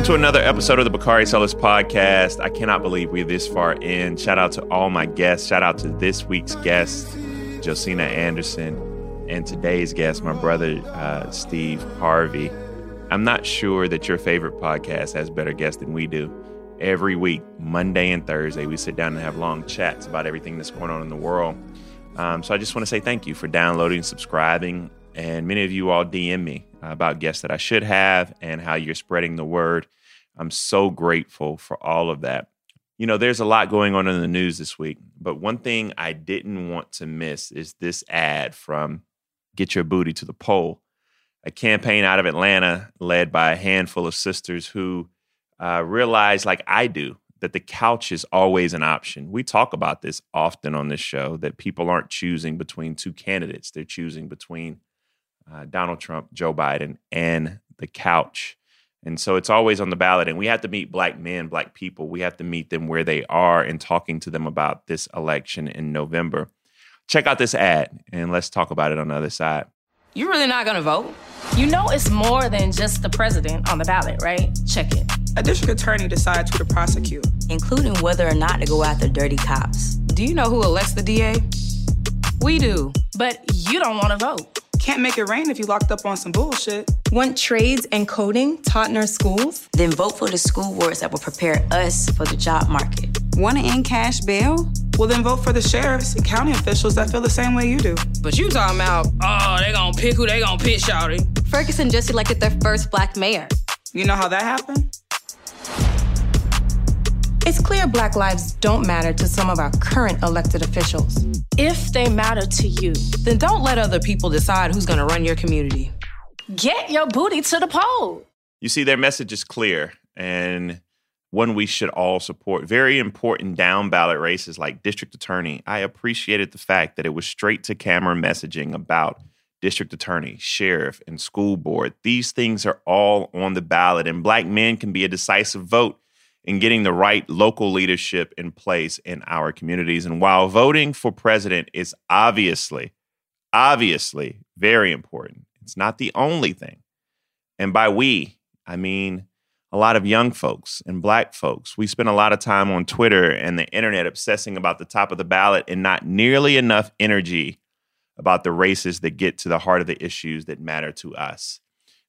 Welcome to another episode of the Bakari Sellers Podcast. I cannot believe we're this far in. Shout out to all my guests. Shout out to this week's guest, Josina Anderson, and today's guest, my brother, uh, Steve Harvey. I'm not sure that your favorite podcast has better guests than we do. Every week, Monday and Thursday, we sit down and have long chats about everything that's going on in the world. Um, so I just want to say thank you for downloading, subscribing, and many of you all DM me about guests that I should have and how you're spreading the word. I'm so grateful for all of that. You know, there's a lot going on in the news this week, but one thing I didn't want to miss is this ad from Get Your Booty to the Poll, a campaign out of Atlanta led by a handful of sisters who uh, realize, like I do, that the couch is always an option. We talk about this often on this show that people aren't choosing between two candidates, they're choosing between uh, Donald Trump, Joe Biden, and the couch. And so it's always on the ballot. And we have to meet black men, black people. We have to meet them where they are and talking to them about this election in November. Check out this ad and let's talk about it on the other side. You're really not gonna vote? You know it's more than just the president on the ballot, right? Check it. A district attorney decides who to prosecute, including whether or not to go after dirty cops. Do you know who elects the DA? We do, but you don't wanna vote. Can't make it rain if you locked up on some bullshit. Want trades and coding taught in our schools? Then vote for the school boards that will prepare us for the job market. Want to end cash bail? Well, then vote for the sheriffs and county officials that feel the same way you do. But you talking about, oh, they gonna pick who they gonna pick, shouty. Ferguson just elected their first black mayor. You know how that happened? It's clear black lives don't matter to some of our current elected officials. If they matter to you, then don't let other people decide who's gonna run your community. Get your booty to the poll. You see, their message is clear and one we should all support. Very important down ballot races like district attorney. I appreciated the fact that it was straight to camera messaging about district attorney, sheriff, and school board. These things are all on the ballot, and black men can be a decisive vote in getting the right local leadership in place in our communities. And while voting for president is obviously, obviously very important, it's not the only thing. And by we, I mean a lot of young folks and black folks. We spend a lot of time on Twitter and the internet obsessing about the top of the ballot and not nearly enough energy about the races that get to the heart of the issues that matter to us.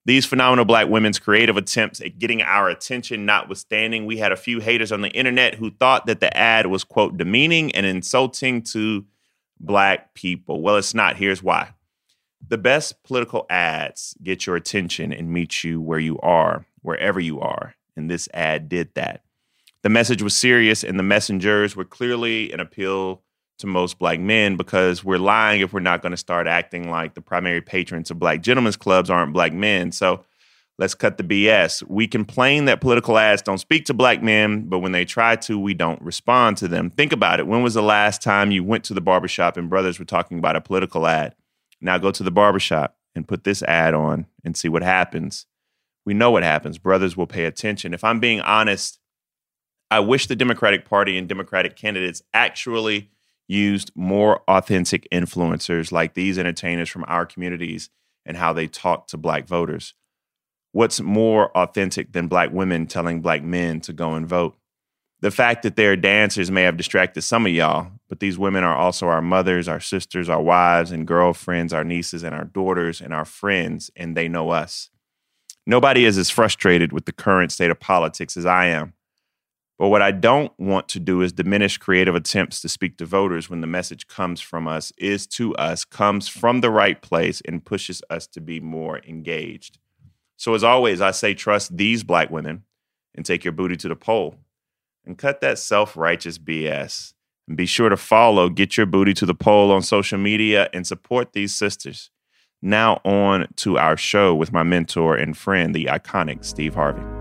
These phenomenal black women's creative attempts at getting our attention notwithstanding, we had a few haters on the internet who thought that the ad was, quote, demeaning and insulting to black people. Well, it's not. Here's why. The best political ads get your attention and meet you where you are, wherever you are. And this ad did that. The message was serious, and the messengers were clearly an appeal to most black men because we're lying if we're not going to start acting like the primary patrons of black gentlemen's clubs aren't black men. So let's cut the BS. We complain that political ads don't speak to black men, but when they try to, we don't respond to them. Think about it. When was the last time you went to the barbershop and brothers were talking about a political ad? Now go to the barbershop and put this ad on and see what happens. We know what happens. Brothers will pay attention. If I'm being honest, I wish the Democratic Party and Democratic candidates actually used more authentic influencers like these entertainers from our communities and how they talk to black voters. What's more authentic than black women telling black men to go and vote? The fact that they're dancers may have distracted some of y'all, but these women are also our mothers, our sisters, our wives and girlfriends, our nieces and our daughters and our friends, and they know us. Nobody is as frustrated with the current state of politics as I am. But what I don't want to do is diminish creative attempts to speak to voters when the message comes from us, is to us, comes from the right place, and pushes us to be more engaged. So, as always, I say trust these black women and take your booty to the poll and cut that self righteous BS. And be sure to follow Get Your Booty to the Poll on social media and support these sisters. Now, on to our show with my mentor and friend, the iconic Steve Harvey.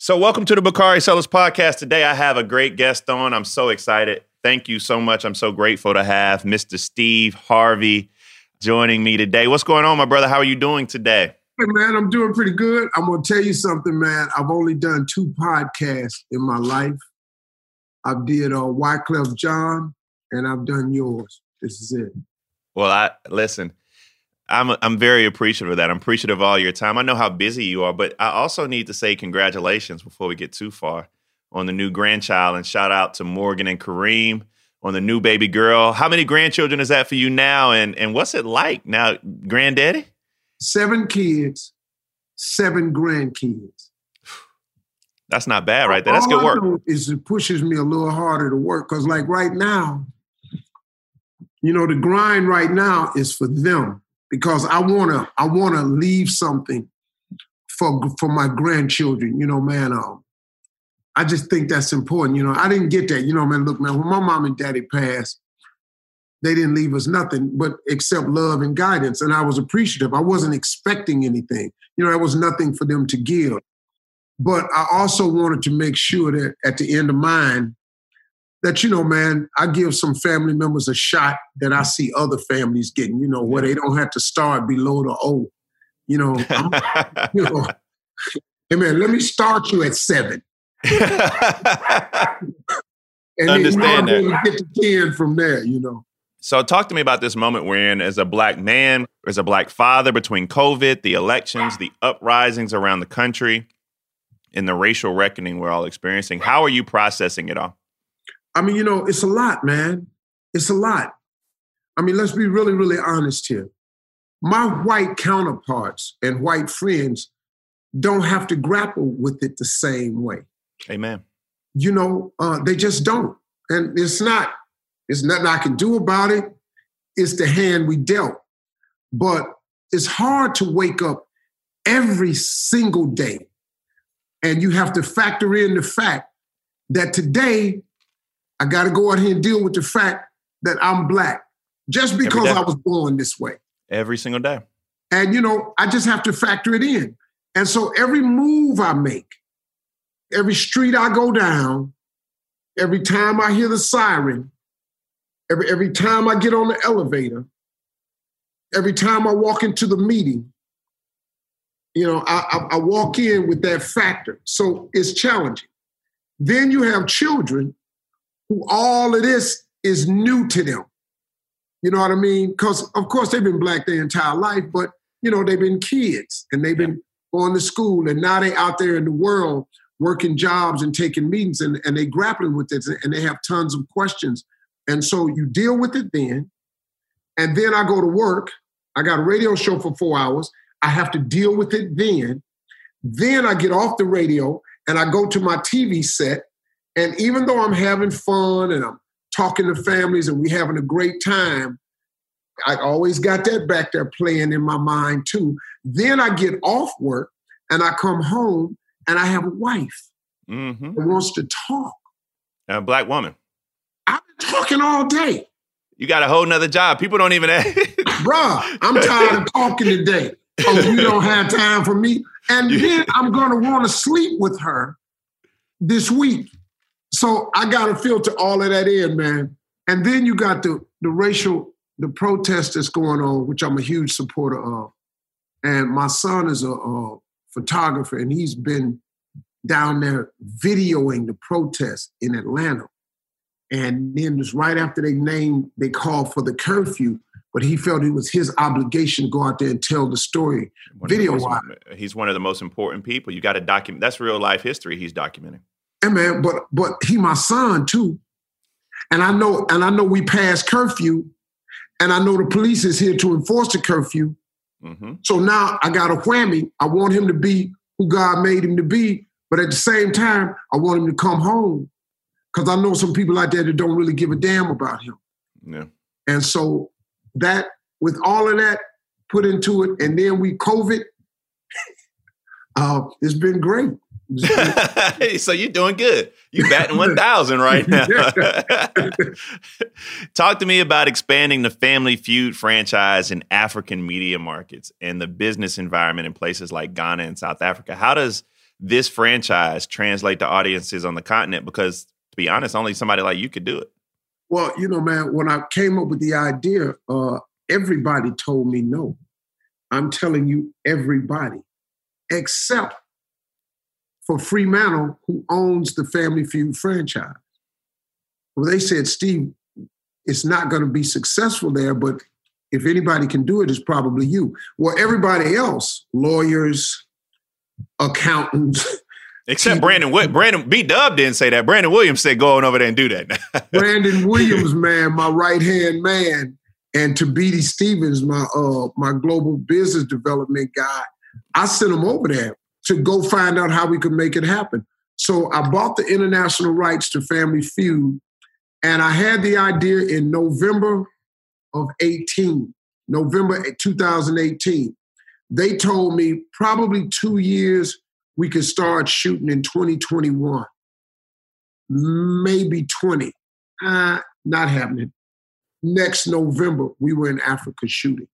So, welcome to the Bakari Sellers podcast. Today, I have a great guest on. I'm so excited. Thank you so much. I'm so grateful to have Mr. Steve Harvey joining me today. What's going on, my brother? How are you doing today? Hey, man, I'm doing pretty good. I'm going to tell you something, man. I've only done two podcasts in my life. I've did uh, Wyclef Jean, and I've done yours. This is it. Well, I listen. I'm I'm very appreciative of that. I'm appreciative of all your time. I know how busy you are, but I also need to say congratulations before we get too far on the new grandchild and shout out to Morgan and Kareem on the new baby girl. How many grandchildren is that for you now and and what's it like now, granddaddy? Seven kids, seven grandkids. That's not bad right there. That's All good work. Is it pushes me a little harder to work because like right now, you know, the grind right now is for them because I wanna I wanna leave something for for my grandchildren. You know, man. Um, I just think that's important. You know, I didn't get that. You know, man. Look, man. When my mom and daddy passed, they didn't leave us nothing but except love and guidance, and I was appreciative. I wasn't expecting anything. You know, there was nothing for them to give. But I also wanted to make sure that at the end of mine, that you know, man, I give some family members a shot that I see other families getting. You know, where they don't have to start below the O. You know, you know, hey man, let me start you at seven. and Understand then you know, get to ten from there. You know. So, talk to me about this moment we're in as a black man, as a black father, between COVID, the elections, the uprisings around the country, and the racial reckoning we're all experiencing. How are you processing it all? I mean, you know, it's a lot, man. It's a lot. I mean, let's be really, really honest here. My white counterparts and white friends don't have to grapple with it the same way. Amen. You know, uh, they just don't. And it's not, it's nothing I can do about it. It's the hand we dealt. But it's hard to wake up every single day and you have to factor in the fact that today I got to go out here and deal with the fact that I'm black just because. I was born this way. Every single day. And, you know, I just have to factor it in. And so every move I make, every street I go down, every time I hear the siren, every, every time I get on the elevator, every time I walk into the meeting, you know, I, I, I walk in with that factor. So it's challenging. Then you have children all of this is new to them. You know what I mean? Because of course they've been black their entire life, but you know they've been kids and they've been going to school, and now they're out there in the world working jobs and taking meetings, and, and they grappling with it, and they have tons of questions. And so you deal with it then, and then I go to work. I got a radio show for four hours. I have to deal with it then. Then I get off the radio and I go to my TV set. And even though I'm having fun and I'm talking to families and we having a great time, I always got that back there playing in my mind too. Then I get off work and I come home and I have a wife mm-hmm. that wants to talk. A black woman. I've been talking all day. You got a whole nother job. People don't even. ask. Bruh, I'm tired of talking today. Oh, you don't have time for me. And then I'm going to want to sleep with her this week. So I got to filter all of that in, man. And then you got the the racial, the protest that's going on, which I'm a huge supporter of. And my son is a, a photographer, and he's been down there videoing the protest in Atlanta. And then it was right after they named, they called for the curfew, but he felt it was his obligation to go out there and tell the story video wise. He's one of the most important people. You got to document. That's real life history he's documenting. Yeah, man. But but he my son too, and I know and I know we passed curfew, and I know the police is here to enforce the curfew. Mm-hmm. So now I got a whammy. I want him to be who God made him to be, but at the same time, I want him to come home because I know some people out there that don't really give a damn about him. Yeah. And so that, with all of that put into it, and then we COVID, uh, it's been great. so you're doing good. You're batting one thousand right now. Talk to me about expanding the Family Feud franchise in African media markets and the business environment in places like Ghana and South Africa. How does this franchise translate to audiences on the continent? Because to be honest, only somebody like you could do it. Well, you know, man, when I came up with the idea, uh, everybody told me no. I'm telling you, everybody, except for Fremantle, who owns the Family Feud franchise. Well, they said, Steve, it's not going to be successful there, but if anybody can do it, it's probably you. Well, everybody else, lawyers, accountants, Except Brandon, what Brandon B. Dub didn't say that. Brandon Williams said go on over there and do that. Brandon Williams, man, my right hand man, and Tabiti Stevens, my uh my global business development guy. I sent him over there to go find out how we could make it happen. So I bought the international rights to Family Feud, and I had the idea in November of 18, November 2018. They told me probably two years we could start shooting in 2021, maybe 20. Uh, not happening. Next November, we were in Africa shooting.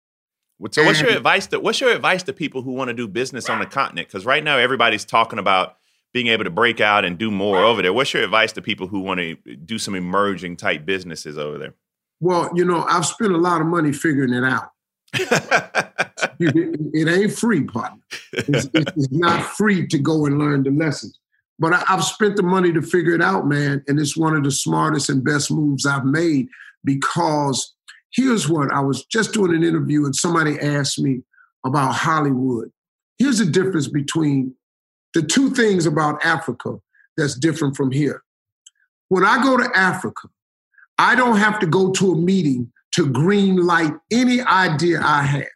So what's your advice to what's your advice to people who want to do business on the continent? Because right now everybody's talking about being able to break out and do more over there. What's your advice to people who want to do some emerging type businesses over there? Well, you know, I've spent a lot of money figuring it out. it, it, ain't free, partner. It's, it's, not free to go and learn the lessons. But I, I've spent the money to figure it out, man. And it's one of the smartest and best moves I've made because Here's what I was just doing an interview and somebody asked me about Hollywood. Here's the difference between the two things about Africa that's different from here. When I go to Africa, I don't have to go to a meeting to green light any idea I have.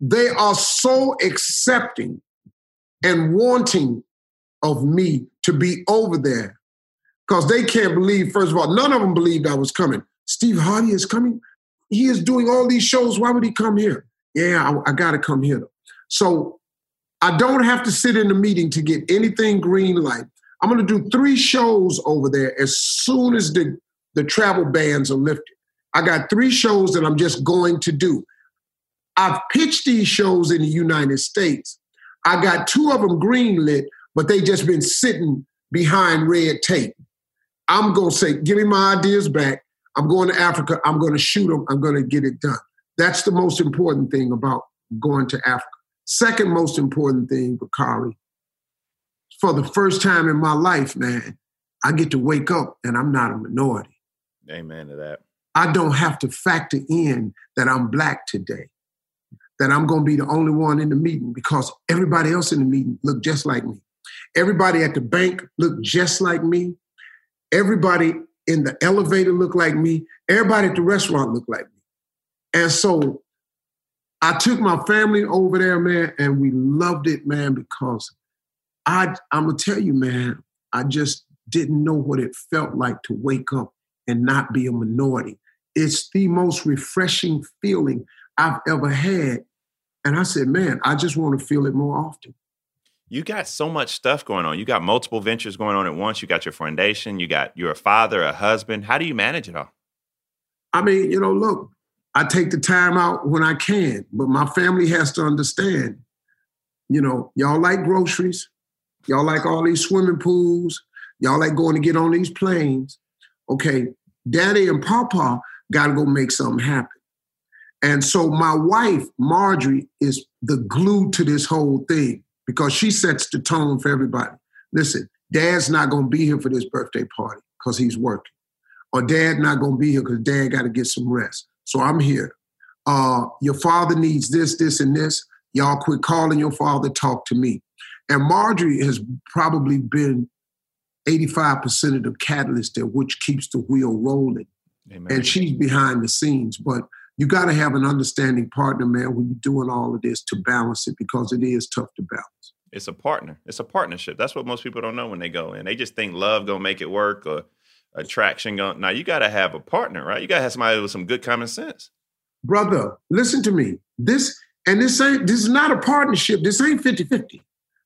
They are so accepting and wanting of me to be over there because they can't believe, first of all, none of them believed I was coming. Steve Harvey is coming. He is doing all these shows. Why would he come here? Yeah, I, I got to come here. So I don't have to sit in the meeting to get anything green light. I'm going to do three shows over there as soon as the, the travel bans are lifted. I got three shows that I'm just going to do. I've pitched these shows in the United States. I got two of them greenlit, but they just been sitting behind red tape. I'm going to say, give me my ideas back. I'm going to Africa. I'm going to shoot them. I'm going to get it done. That's the most important thing about going to Africa. Second most important thing, Bakari, for the first time in my life, man, I get to wake up and I'm not a minority. Amen to that. I don't have to factor in that I'm black today, that I'm going to be the only one in the meeting because everybody else in the meeting looked just like me. Everybody at the bank looked just like me. Everybody in the elevator looked like me. Everybody at the restaurant looked like me. And so I took my family over there, man, and we loved it, man, because I I'm gonna tell you, man, I just didn't know what it felt like to wake up and not be a minority. It's the most refreshing feeling I've ever had. And I said, man, I just want to feel it more often you got so much stuff going on. You got multiple ventures going on at once. You got your foundation. You got you're a father, a husband. How do you manage it all? I mean, you know, look, I take the time out when I can, but my family has to understand. You know, y'all like groceries. Y'all like all these swimming pools. Y'all like going to get on these planes. Okay, daddy and papa got to go make something happen. And so my wife, Marjorie, is the glue to this whole thing because she sets the tone for everybody. Listen, dad's not going to be here for this birthday party because he's working. or dad not gonna be here because dad got to get some rest. So I'm here. Uh, your father needs this, this, and this. Y'all quit calling your father, talk to me. And Marjorie has probably been 85% of the catalyst there, which keeps the wheel rolling. Amen. And she's behind the scenes. But you got to have an understanding partner, man, when you're doing all of this to balance it because it is tough to balance. It's a partner. It's a partnership. That's what most people don't know when they go in. They just think love gonna make it work or attraction going. Now you got to have a partner, right? You got to have somebody with some good common sense. Brother, listen to me. This and this ain't this is not a partnership. This ain't 50-50.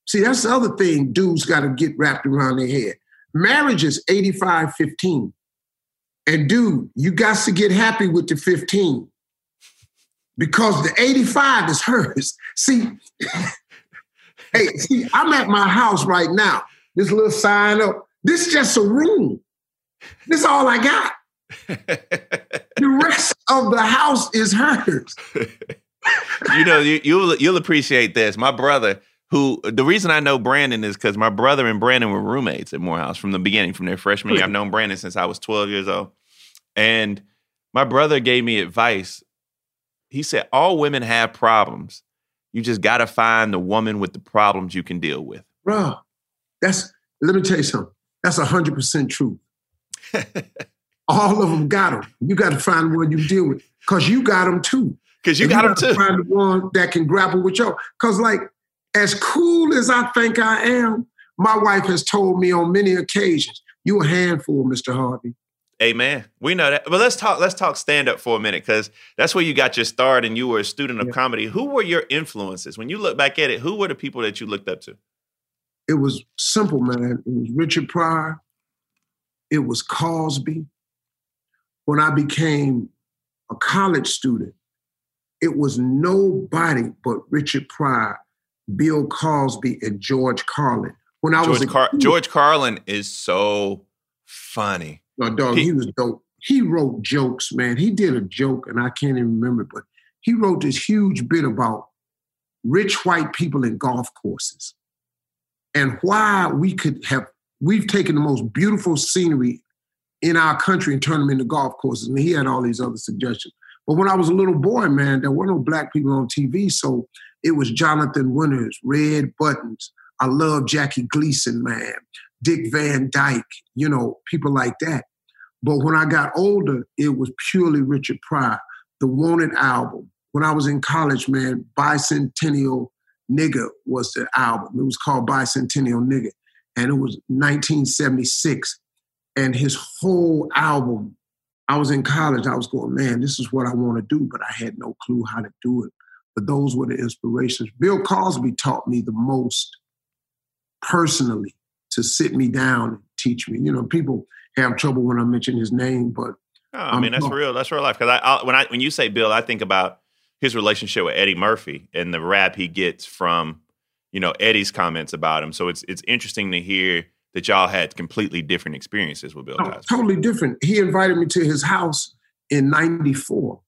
See, that's the other thing dudes got to get wrapped around their head. Marriage is 85-15. And dude, you got to get happy with the 15 because the 85 is hers. See, hey, see, I'm at my house right now. This little sign up. This is just a room. This is all I got. the rest of the house is hers. you know, you, you'll you'll appreciate this. My brother, who the reason I know Brandon is because my brother and Brandon were roommates at Morehouse from the beginning, from their freshman year. I've known Brandon since I was 12 years old. And my brother gave me advice. He said, All women have problems. You just got to find the woman with the problems you can deal with. Bro, that's, let me tell you something. That's 100% true. All of them got them. You got to find one you deal with because you got them too. Because you, got, them too. Find the one that can grapple with you. Because like, as cool as I think I am, my wife has told me on many occasions, "You a handful, Mr. Harvey." Amen. We know that. But let's talk. Let's talk stand up for a minute because that's where you got your start, and you were a student of yeah. comedy. Who were your influences when you look back at it? Who were the people that you looked up to? It was simple, man. It was Richard Pryor. It was Cosby. When I became a college student, it was nobody but Richard Pryor, Bill Cosby, and George Carlin. When I George was Car- George Carlin is so funny. No, dog, he, he was dope. He wrote jokes, man. He did a joke, and I can't even remember, but he wrote this huge bit about rich white people in golf courses and why we could have we've taken the most beautiful scenery in our country and turned them into golf courses. And he had all these other suggestions. But when I was a little boy, man, there were no black people on TV. So it was Jonathan Winters, Red Buttons. I love Jackie Gleason, man, Dick Van Dyke, you know, people like that. But when I got older, it was purely Richard Pryor, the Wanted album. When I was in college, man, Bicentennial Nigga was the album. It was called Bicentennial Nigga. And it was 1976. And his whole album, I was in college, I was going, man, this is what I want to do, but I had no clue how to do it. But those were the inspirations. Bill Cosby taught me the most personally to sit me down and teach me. You know, people have trouble when I mention his name, but oh, I mean that's real. That's real life. Because I, I, when I when you say Bill, I think about his relationship with Eddie Murphy and the rap he gets from you know Eddie's comments about him. So it's it's interesting to hear that y'all had completely different experiences with Bill oh, Totally different. He invited me to his house in '94,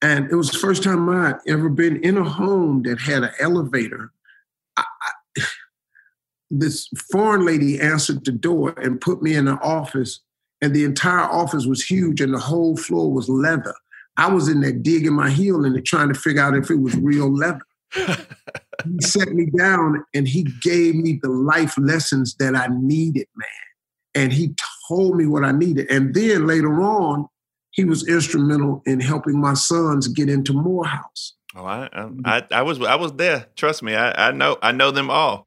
and it was the first time I'd ever been in a home that had an elevator. I, I, this foreign lady answered the door and put me in the office, and the entire office was huge, and the whole floor was leather. I was in there digging my heel in it, trying to figure out if it was real leather he set me down and he gave me the life lessons that I needed, man. And he told me what I needed. And then later on, he was instrumental in helping my sons get into Morehouse. Oh, I, um, I, I was, I was there. Trust me, I, I know, I know them all.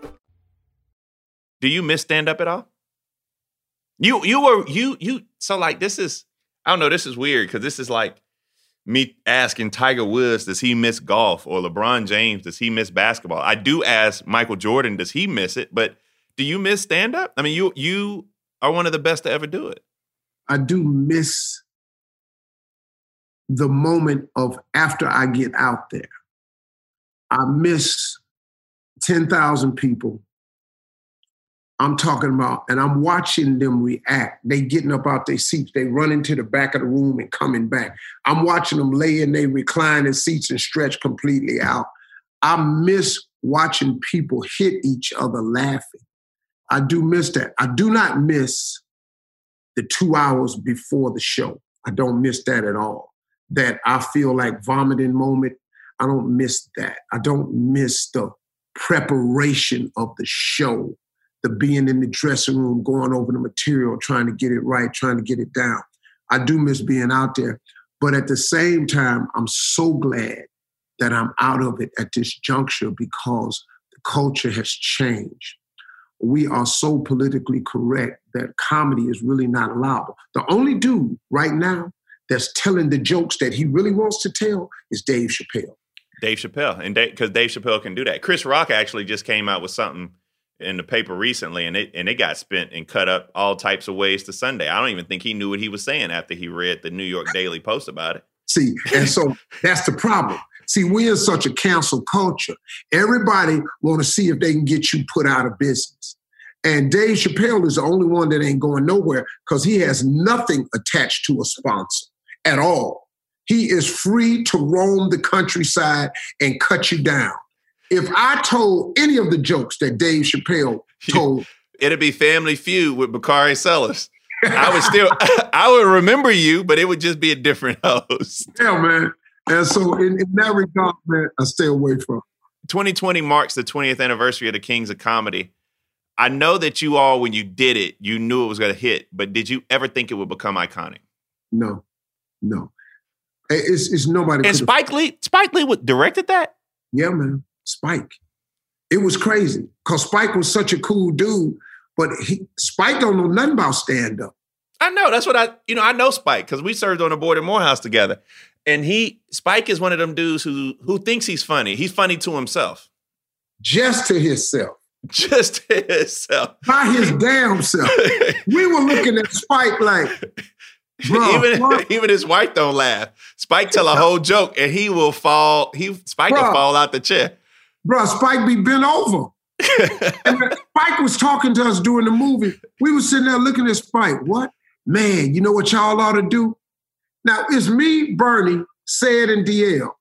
Do you miss stand up at all? You you were you you so like this is I don't know. This is weird because this is like me asking Tiger Woods, does he miss golf? Or LeBron James, does he miss basketball? I do ask Michael Jordan, does he miss it? But Do you miss stand up? I mean, you you are one of the best to ever do it. I do miss the moment of after I get out there. I miss 10,000 people. I'm talking about, and I'm watching them react. They getting up out their seats, they running to the back of the room and coming back. I'm watching them lay in their reclining seats and stretch completely out. I miss watching people hit each other laughing. I do miss that. I do not miss the two hours before the show. I don't miss that at all. That I feel like vomiting moment. I don't miss that. I don't miss the preparation of the show, the being in the dressing room, going over the material, trying to get it right, trying to get it down. I do miss being out there. But at the same time, I'm so glad that I'm out of it at this juncture because the culture has changed. We are so politically correct that comedy is really not allowable. The only dude right now that's telling the jokes that he really wants to tell is Dave Chappelle. Dave Chappelle, and because Dave, Dave Chappelle can do that. Chris Rock actually just came out with something in the paper recently, and it and it got spent and cut up all types of ways to Sunday. I don't even think he knew what he was saying after he read the New York Daily Post about it. See, and so that's the problem. See, we're in such a cancel culture. Everybody want to see if they can get you put out of business. And Dave Chappelle is the only one that ain't going nowhere because he has nothing attached to a sponsor at all. He is free to roam the countryside and cut you down. If I told any of the jokes that Dave Chappelle told, it'd be Family Feud with Bakari Sellers. I would still, I would remember you, but it would just be a different host. Yeah, man. And so, in, in that regard, man, I stay away from. 2020 marks the 20th anniversary of the Kings of Comedy. I know that you all, when you did it, you knew it was going to hit, but did you ever think it would become iconic? No, no. It's, it's nobody. And Spike Lee, Spike Lee directed that. Yeah, man, Spike. It was crazy because Spike was such a cool dude, but he, Spike don't know nothing about stand up. I know. That's what I, you know, I know Spike because we served on the board at Morehouse together, and he Spike is one of them dudes who who thinks he's funny. He's funny to himself, just to himself just to himself. By his damn self. we were looking at Spike like, bro, even even his wife don't laugh. Spike tell a whole joke and he will fall. He Spike bro, will fall out the chair. Bro, Spike be bent over. and Spike was talking to us during the movie. We were sitting there looking at Spike. What? Man, you know what y'all ought to do? Now, it's me, Bernie, Ced, and DL.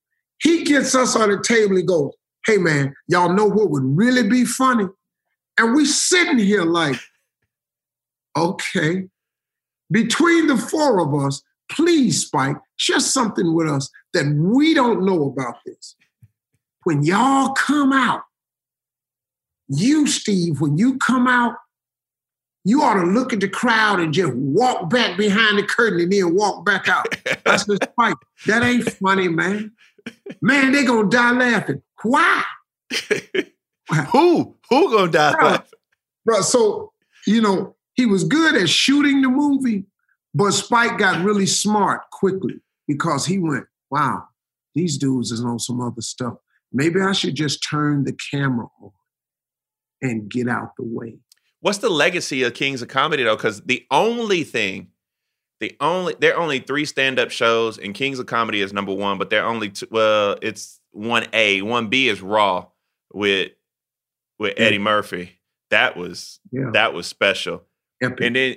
He gets us on the table and goes, hey man, y'all know what would really be funny? And we sitting here like, okay. Between the four of us, please, Spike, share something with us that we don't know about this. When y'all come out, you, Steve, when you come out, you ought to look at the crowd and just walk back behind the curtain and then walk back out. That's the Spike. That ain't funny, man. Man, they gonna die laughing. Why? Who? Who gonna die bro, laughing? Bro, so you know, he was good at shooting the movie, but Spike got really smart quickly because he went, wow, these dudes is on some other stuff. Maybe I should just turn the camera on and get out the way. What's the legacy of Kings of Comedy though? Because the only thing the only there are only three stand-up shows and Kings of Comedy is number one, but they're only two, well, it's one A. One B is Raw with with Eddie Murphy. That was yeah. that was special. Epic. And then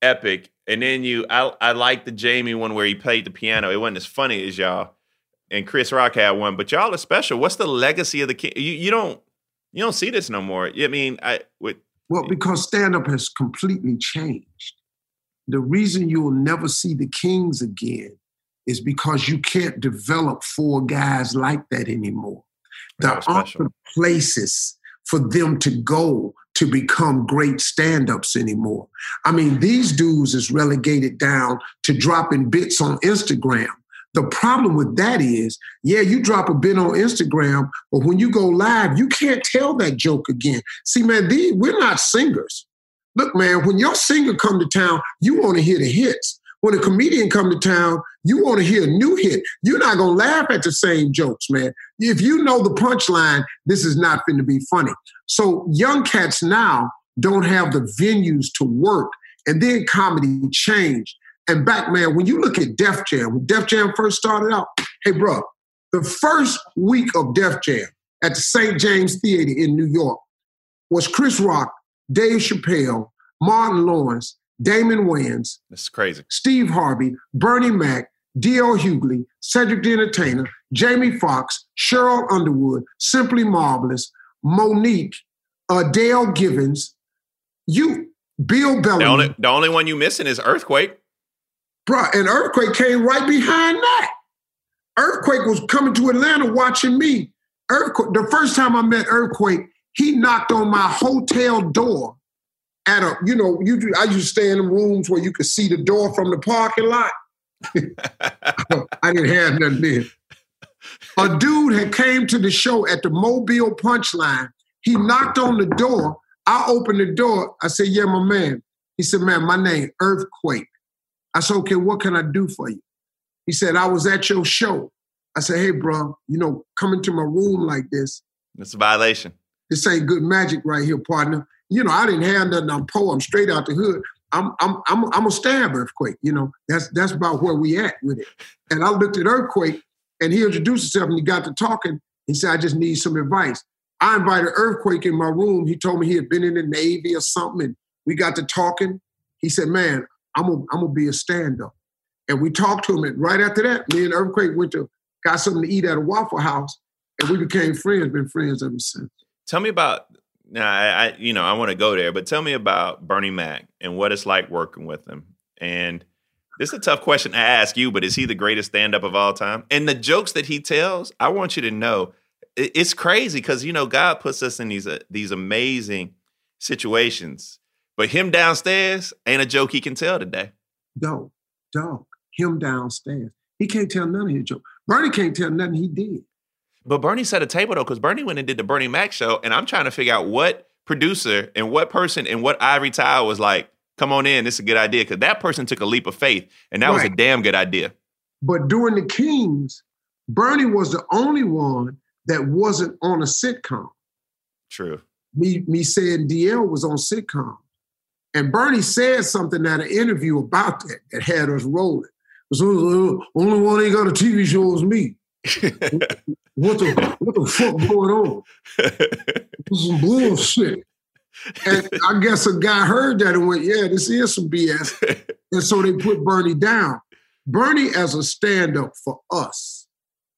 epic. And then you I I like the Jamie one where he played the piano. It wasn't as funny as y'all. And Chris Rock had one, but y'all are special. What's the legacy of the king? You, you don't you don't see this no more. I mean, I with well because stand up has completely changed the reason you will never see the Kings again is because you can't develop four guys like that anymore. There aren't places for them to go to become great stand-ups anymore. I mean, these dudes is relegated down to dropping bits on Instagram. The problem with that is, yeah, you drop a bit on Instagram, but when you go live, you can't tell that joke again. See, man, these, we're not singers. Look, man, when your singer come to town, you want to hear the hits. When a comedian come to town, you want to hear a new hit. You're not gonna laugh at the same jokes, man. If you know the punchline, this is not going to be funny. So young cats now don't have the venues to work. And then comedy changed. And back, man, when you look at Def Jam, when Def Jam first started out, hey, bro, the first week of Def Jam at the St. James Theater in New York was Chris Rock, Dave Chappelle, Martin Lawrence, Damon Wayans. This is crazy. Steve Harvey, Bernie Mac, D.L. Hughley, Cedric the Entertainer, Jamie Foxx, Sheryl Underwood, Simply Marvelous, Mo'Nique, uh, Adele Givens, you, Bill Bellamy. The only, the only one you missing is Earthquake. Bruh, and Earthquake came right behind that. Earthquake was coming to Atlanta watching me. Earthquake, the first time I met Earthquake, he knocked on my hotel door at a, you know, you I used to stay in the rooms where you could see the door from the parking lot. I didn't have nothing there. A dude had came to the show at the Mobile Punchline. He knocked on the door. I opened the door. I said, "Yeah, my man." He said, "Man, my name Earthquake." I said, "Okay, what can I do for you?" He said, "I was at your show." I said, "Hey, bro, you know, coming to my room like this, it's a violation. This ain't good magic right here, partner." You know, I didn't have nothing. I'm poor. I'm straight out the hood. I'm I'm I'm I'm a stab earthquake. You know, that's that's about where we at with it. And I looked at earthquake, and he introduced himself, and he got to talking. He said, "I just need some advice." I invited earthquake in my room. He told me he had been in the Navy or something, and we got to talking. He said, "Man, I'm gonna I'm be a stand up," and we talked to him. And right after that, me and earthquake went to got something to eat at a Waffle House, and we became friends. Been friends ever since. Tell me about now I, I you know I want to go there, but tell me about Bernie Mac and what it's like working with him. And this is a tough question to ask you, but is he the greatest stand-up of all time? And the jokes that he tells, I want you to know, it's crazy because you know God puts us in these uh, these amazing situations, but him downstairs ain't a joke he can tell today. Dog, dog, him downstairs, he can't tell none of his jokes. Bernie can't tell nothing he did. But Bernie set a table though, because Bernie went and did the Bernie Mac show, and I'm trying to figure out what producer and what person and what Ivory Tower was like, come on in, this is a good idea. Because that person took a leap of faith, and that right. was a damn good idea. But during the Kings, Bernie was the only one that wasn't on a sitcom. True. Me, me saying DL was on sitcom. And Bernie said something at an interview about that that had us rolling. The uh, only one ain't got a TV show is me. what the what the fuck going on? This is bullshit. And I guess a guy heard that and went, yeah, this is some BS. And so they put Bernie down. Bernie as a stand-up for us,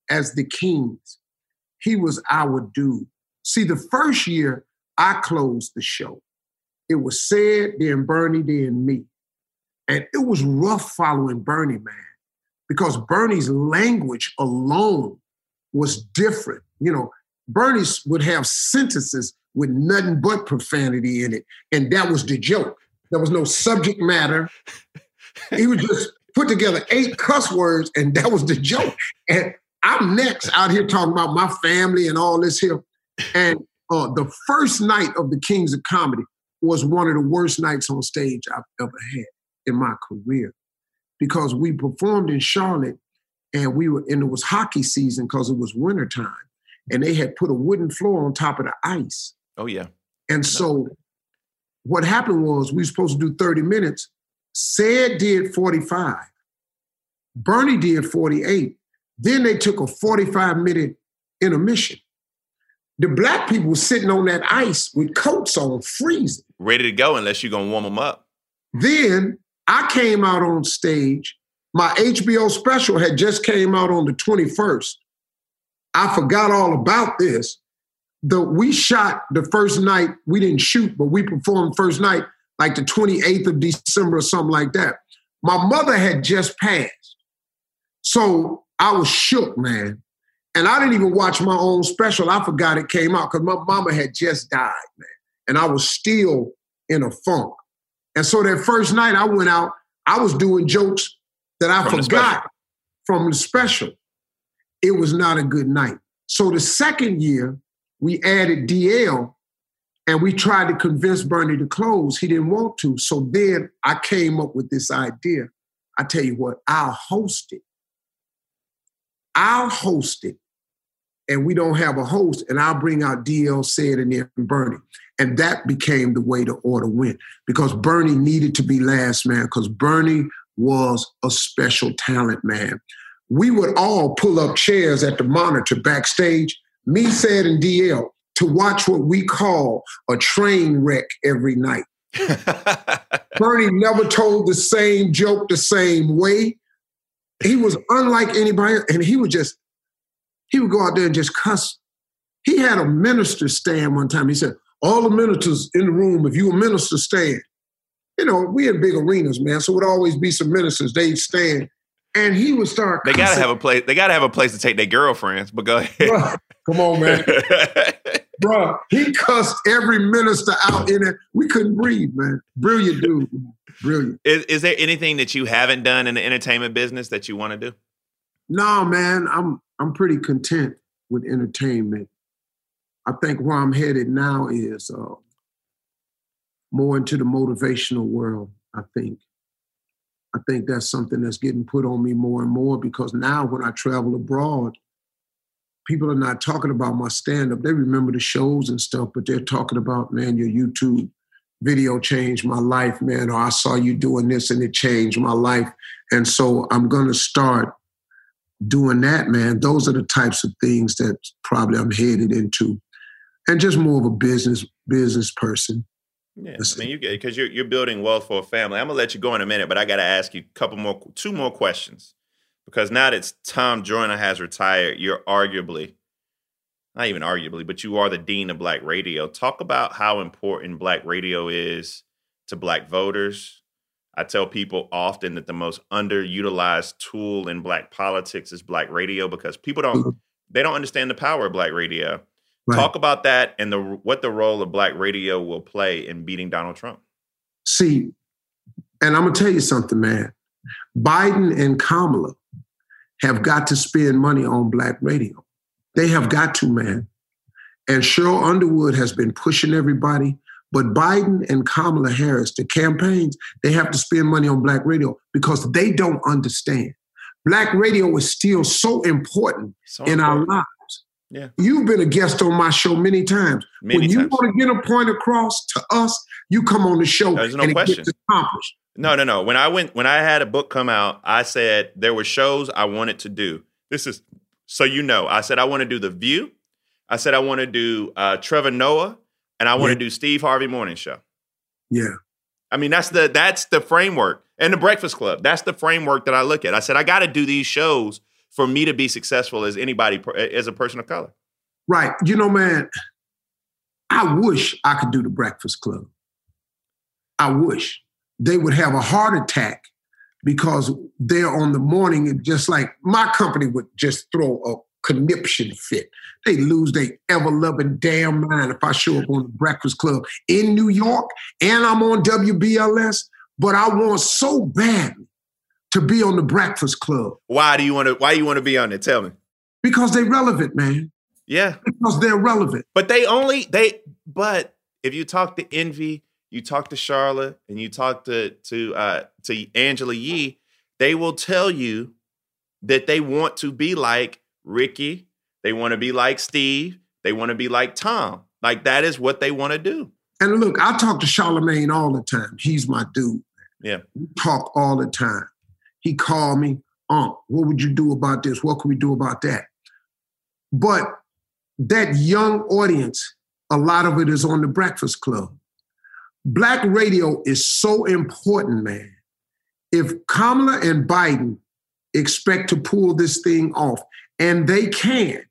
as the Kings, he was our dude. See, the first year I closed the show, it was Ced, then Bernie, then me. And it was rough following Bernie, man, because Bernie's language alone was different. You know, Bernie would have sentences with nothing but profanity in it. And that was the joke. There was no subject matter. He would just put together eight cuss words, and that was the joke. And I'm next out here talking about my family and all this here. And uh, the first night of the Kings of Comedy was one of the worst nights on stage I've ever had in my career. Because we performed in Charlotte and we were and it was hockey season because it was wintertime and they had put a wooden floor on top of the ice. Oh yeah. And so what happened was we were supposed to do 30 minutes. Ced did 45 bernie did 48 then they took a 45 minute intermission. The black people were sitting on that ice with coats on freezing ready to go unless you're gonna warm them up then i came out on stage my HBO special had just came out on the 21st. I forgot all about this. The we shot the first night, we didn't shoot, but we performed first night like the 28th of December or something like that. My mother had just passed. So I was shook, man. And I didn't even watch my own special. I forgot it came out because my mama had just died, man. And I was still in a funk. And so that first night I went out, I was doing jokes that I from forgot the from the special. It was not a good night. So the second year, we added DL and we tried to convince Bernie to close. He didn't want to. So then I came up with this idea. I tell you what, I'll host it. I'll host it. And we don't have a host, and I'll bring out DL Ced and then Bernie. And that became the way the order went because Bernie needed to be last man because Bernie was a special talent, man. We would all pull up chairs at the monitor backstage, me Ced and DL, to watch what we call a train wreck every night. Bernie never told the same joke the same way. He was unlike anybody, and he would just, he would go out there and just cuss. He had a minister stand one time. He said, all the ministers in the room, if you a minister, stand. You know, we in big arenas, man. So it would always be some ministers. They'd stand. And he would start. They gotta have a place. They gotta have a place to take their girlfriends. But go ahead. Bruh, come on, man. Bruh, he cussed every minister out in it. We couldn't breathe, man. Brilliant dude. Brilliant. Is, is there anything that you haven't done in the entertainment business that you want to do? No, man. I'm I'm pretty content with entertainment. I think where I'm headed now is uh, more into the motivational world. I think. I think that's something that's getting put on me more and more because now when I travel abroad, people are not talking about my stand up. They remember the shows and stuff, but they're talking about, man, your YouTube video changed my life, man, or I saw you doing this and it changed my life. And so I'm going to start doing that, man. Those are the types of things that probably I'm headed into. And just more of a business business person. Yeah, I mean, you because you're you're building wealth for a family. I'm gonna let you go in a minute, but I got to ask you a couple more, two more questions, because now that Tom Joyner has retired, you're arguably, not even arguably, but you are the dean of Black Radio. Talk about how important Black radio is to Black voters. I tell people often that the most underutilized tool in Black politics is Black radio because people don't mm-hmm. they don't understand the power of Black radio. Right. Talk about that and the what the role of black radio will play in beating Donald Trump. See, and I'm gonna tell you something, man. Biden and Kamala have got to spend money on black radio. They have got to, man. And Sheryl Underwood has been pushing everybody. But Biden and Kamala Harris, the campaigns, they have to spend money on black radio because they don't understand. Black radio is still so important so in important. our lives. Yeah. You've been a guest on my show many times. Many when you times. want to get a point across to us, you come on the show There's no and question. it gets accomplished. No, no, no. When I went, when I had a book come out, I said there were shows I wanted to do. This is so you know. I said I want to do The View. I said I want to do uh, Trevor Noah, and I want to Yeah. do Steve Harvey Morning Show. Yeah. I mean, that's the that's the framework, and the Breakfast Club. That's the framework that I look at. I said I got to do these shows for me to be successful as anybody as a person of color. Right. You know, man, I wish I could do the Breakfast Club. I wish they would have a heart attack because they're on the morning and just like my company would just throw a conniption fit. They lose their ever loving damn mind if I show up on the Breakfast Club in New York and I'm on WBLS, but I want so badly to be on the Breakfast Club Why do you want to? Why you want to be on it? Tell me. because they're relevant, man. Yeah, Because they're relevant. but they only they. But if you talk to Envy, you talk to Charlotte, and you talk to to uh, to Angela Yee, they will tell you that they want to be like Ricky. They want to be like Steve. They want to be like Tom. Like that is what they want to do. And look, I talk to Charlamagne all the time. He's my dude. Yeah. We talk all the time. He called me, um, what would you do about this? What can we do about that? But that young audience, a lot of it is on the Breakfast Club. Black radio is so important, man. If Kamala and Biden expect to pull this thing off, and they can,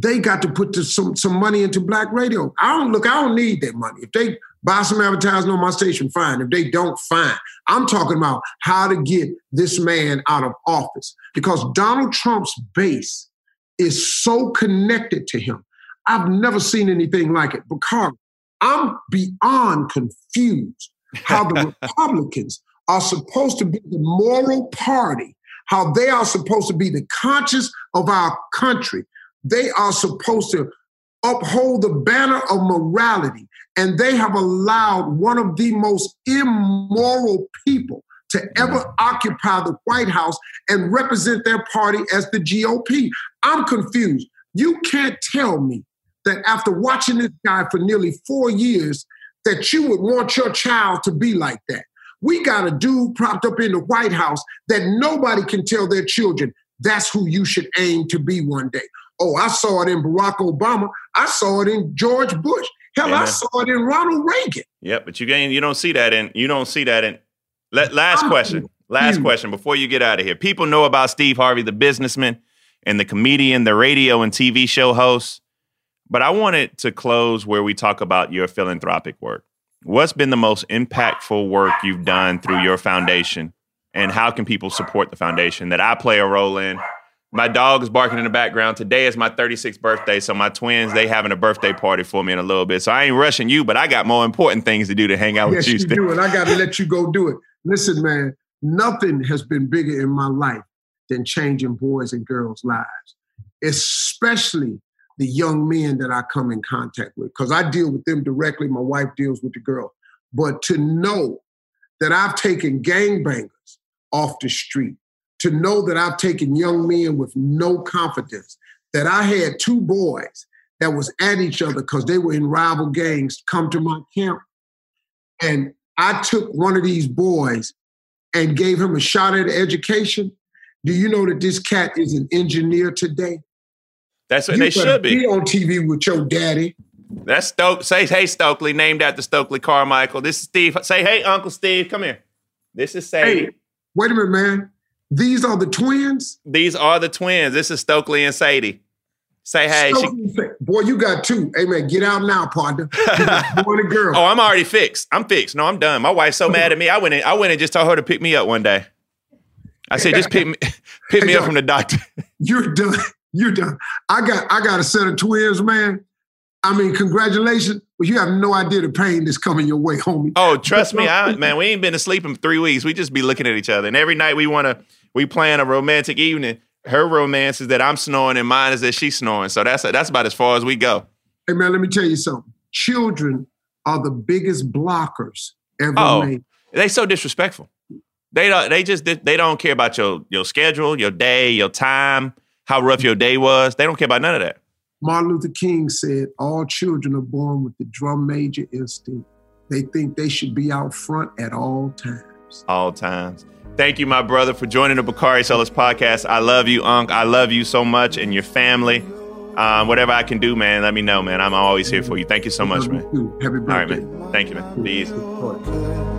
they got to put the, some some money into black radio. I don't look. I don't need that money. If they buy some advertising on my station, fine. If they don't, fine. I'm talking about how to get this man out of office because Donald Trump's base is so connected to him. I've never seen anything like it. Because I'm beyond confused how the Republicans are supposed to be the moral party, how they are supposed to be the conscience of our country. They are supposed to uphold the banner of morality. And they have allowed one of the most immoral people to ever mm. occupy the White House and represent their party as the GOP. I'm confused. You can't tell me that after watching this guy for nearly four years, that you would want your child to be like that. We got a dude propped up in the White House that nobody can tell their children that's who you should aim to be one day. Oh, I saw it in Barack Obama. I saw it in George Bush. Hell, Amen. I saw it in Ronald Reagan. Yep, but you gain you don't see that in you don't see that in last question. Last question before you get out of here. People know about Steve Harvey, the businessman and the comedian, the radio and TV show host. But I wanted to close where we talk about your philanthropic work. What's been the most impactful work you've done through your foundation? And how can people support the foundation that I play a role in? My dog is barking in the background. Today is my 36th birthday, so my twins they having a birthday party for me in a little bit. So I ain't rushing you, but I got more important things to do to hang out yes, with you. Yes, you do, and I got to let you go do it. Listen, man, nothing has been bigger in my life than changing boys and girls' lives, especially the young men that I come in contact with, because I deal with them directly. My wife deals with the girl. But to know that I've taken gangbangers off the street, to know that I've taken young men with no confidence, that I had two boys that was at each other because they were in rival gangs come to my camp. And I took one of these boys and gave him a shot at education. Do you know that this cat is an engineer today? That's what you they should be. be on TV with your daddy. That's Stoke. Say hey Stokely, named after Stokely Carmichael. This is Steve. Say hey Uncle Steve, come here. This is Sadie. Hey, wait a minute, man. These are the twins. These are the twins. This is Stokely and Sadie. Say hey. She, boy, you got two. Hey man, get out now, partner. boy and girl. oh, I'm already fixed. I'm fixed. No, I'm done. My wife's so mad at me. I went in, I went and just told her to pick me up one day. I said, just pick me, pick me up from the doctor. You're done. You're done. I got I got a set of twins, man. I mean, congratulations, but you have no idea the pain that's coming your way, homie. Oh, trust me, I, man. We ain't been asleep in three weeks. We just be looking at each other, and every night we want to. We plan a romantic evening her romance is that I'm snoring and mine is that she's snoring. So that's that's about as far as we go. Hey man, let me tell you something. Children are the biggest blockers ever oh, made. They so disrespectful. They don't. They just they don't care about your your schedule, your day, your time, how rough your day was. They don't care about none of that. Martin Luther King said, "All children are born with the drum major instinct. They think they should be out front at all times. All times." Thank you, my brother, for joining the Bakari Sellers podcast. I love you, Unc. I love you so much and your family. Um, whatever I can do, man, let me know, man. I'm always here for you. Thank you so much, man. Happy birthday. All right, man. Thank you, man. Peace.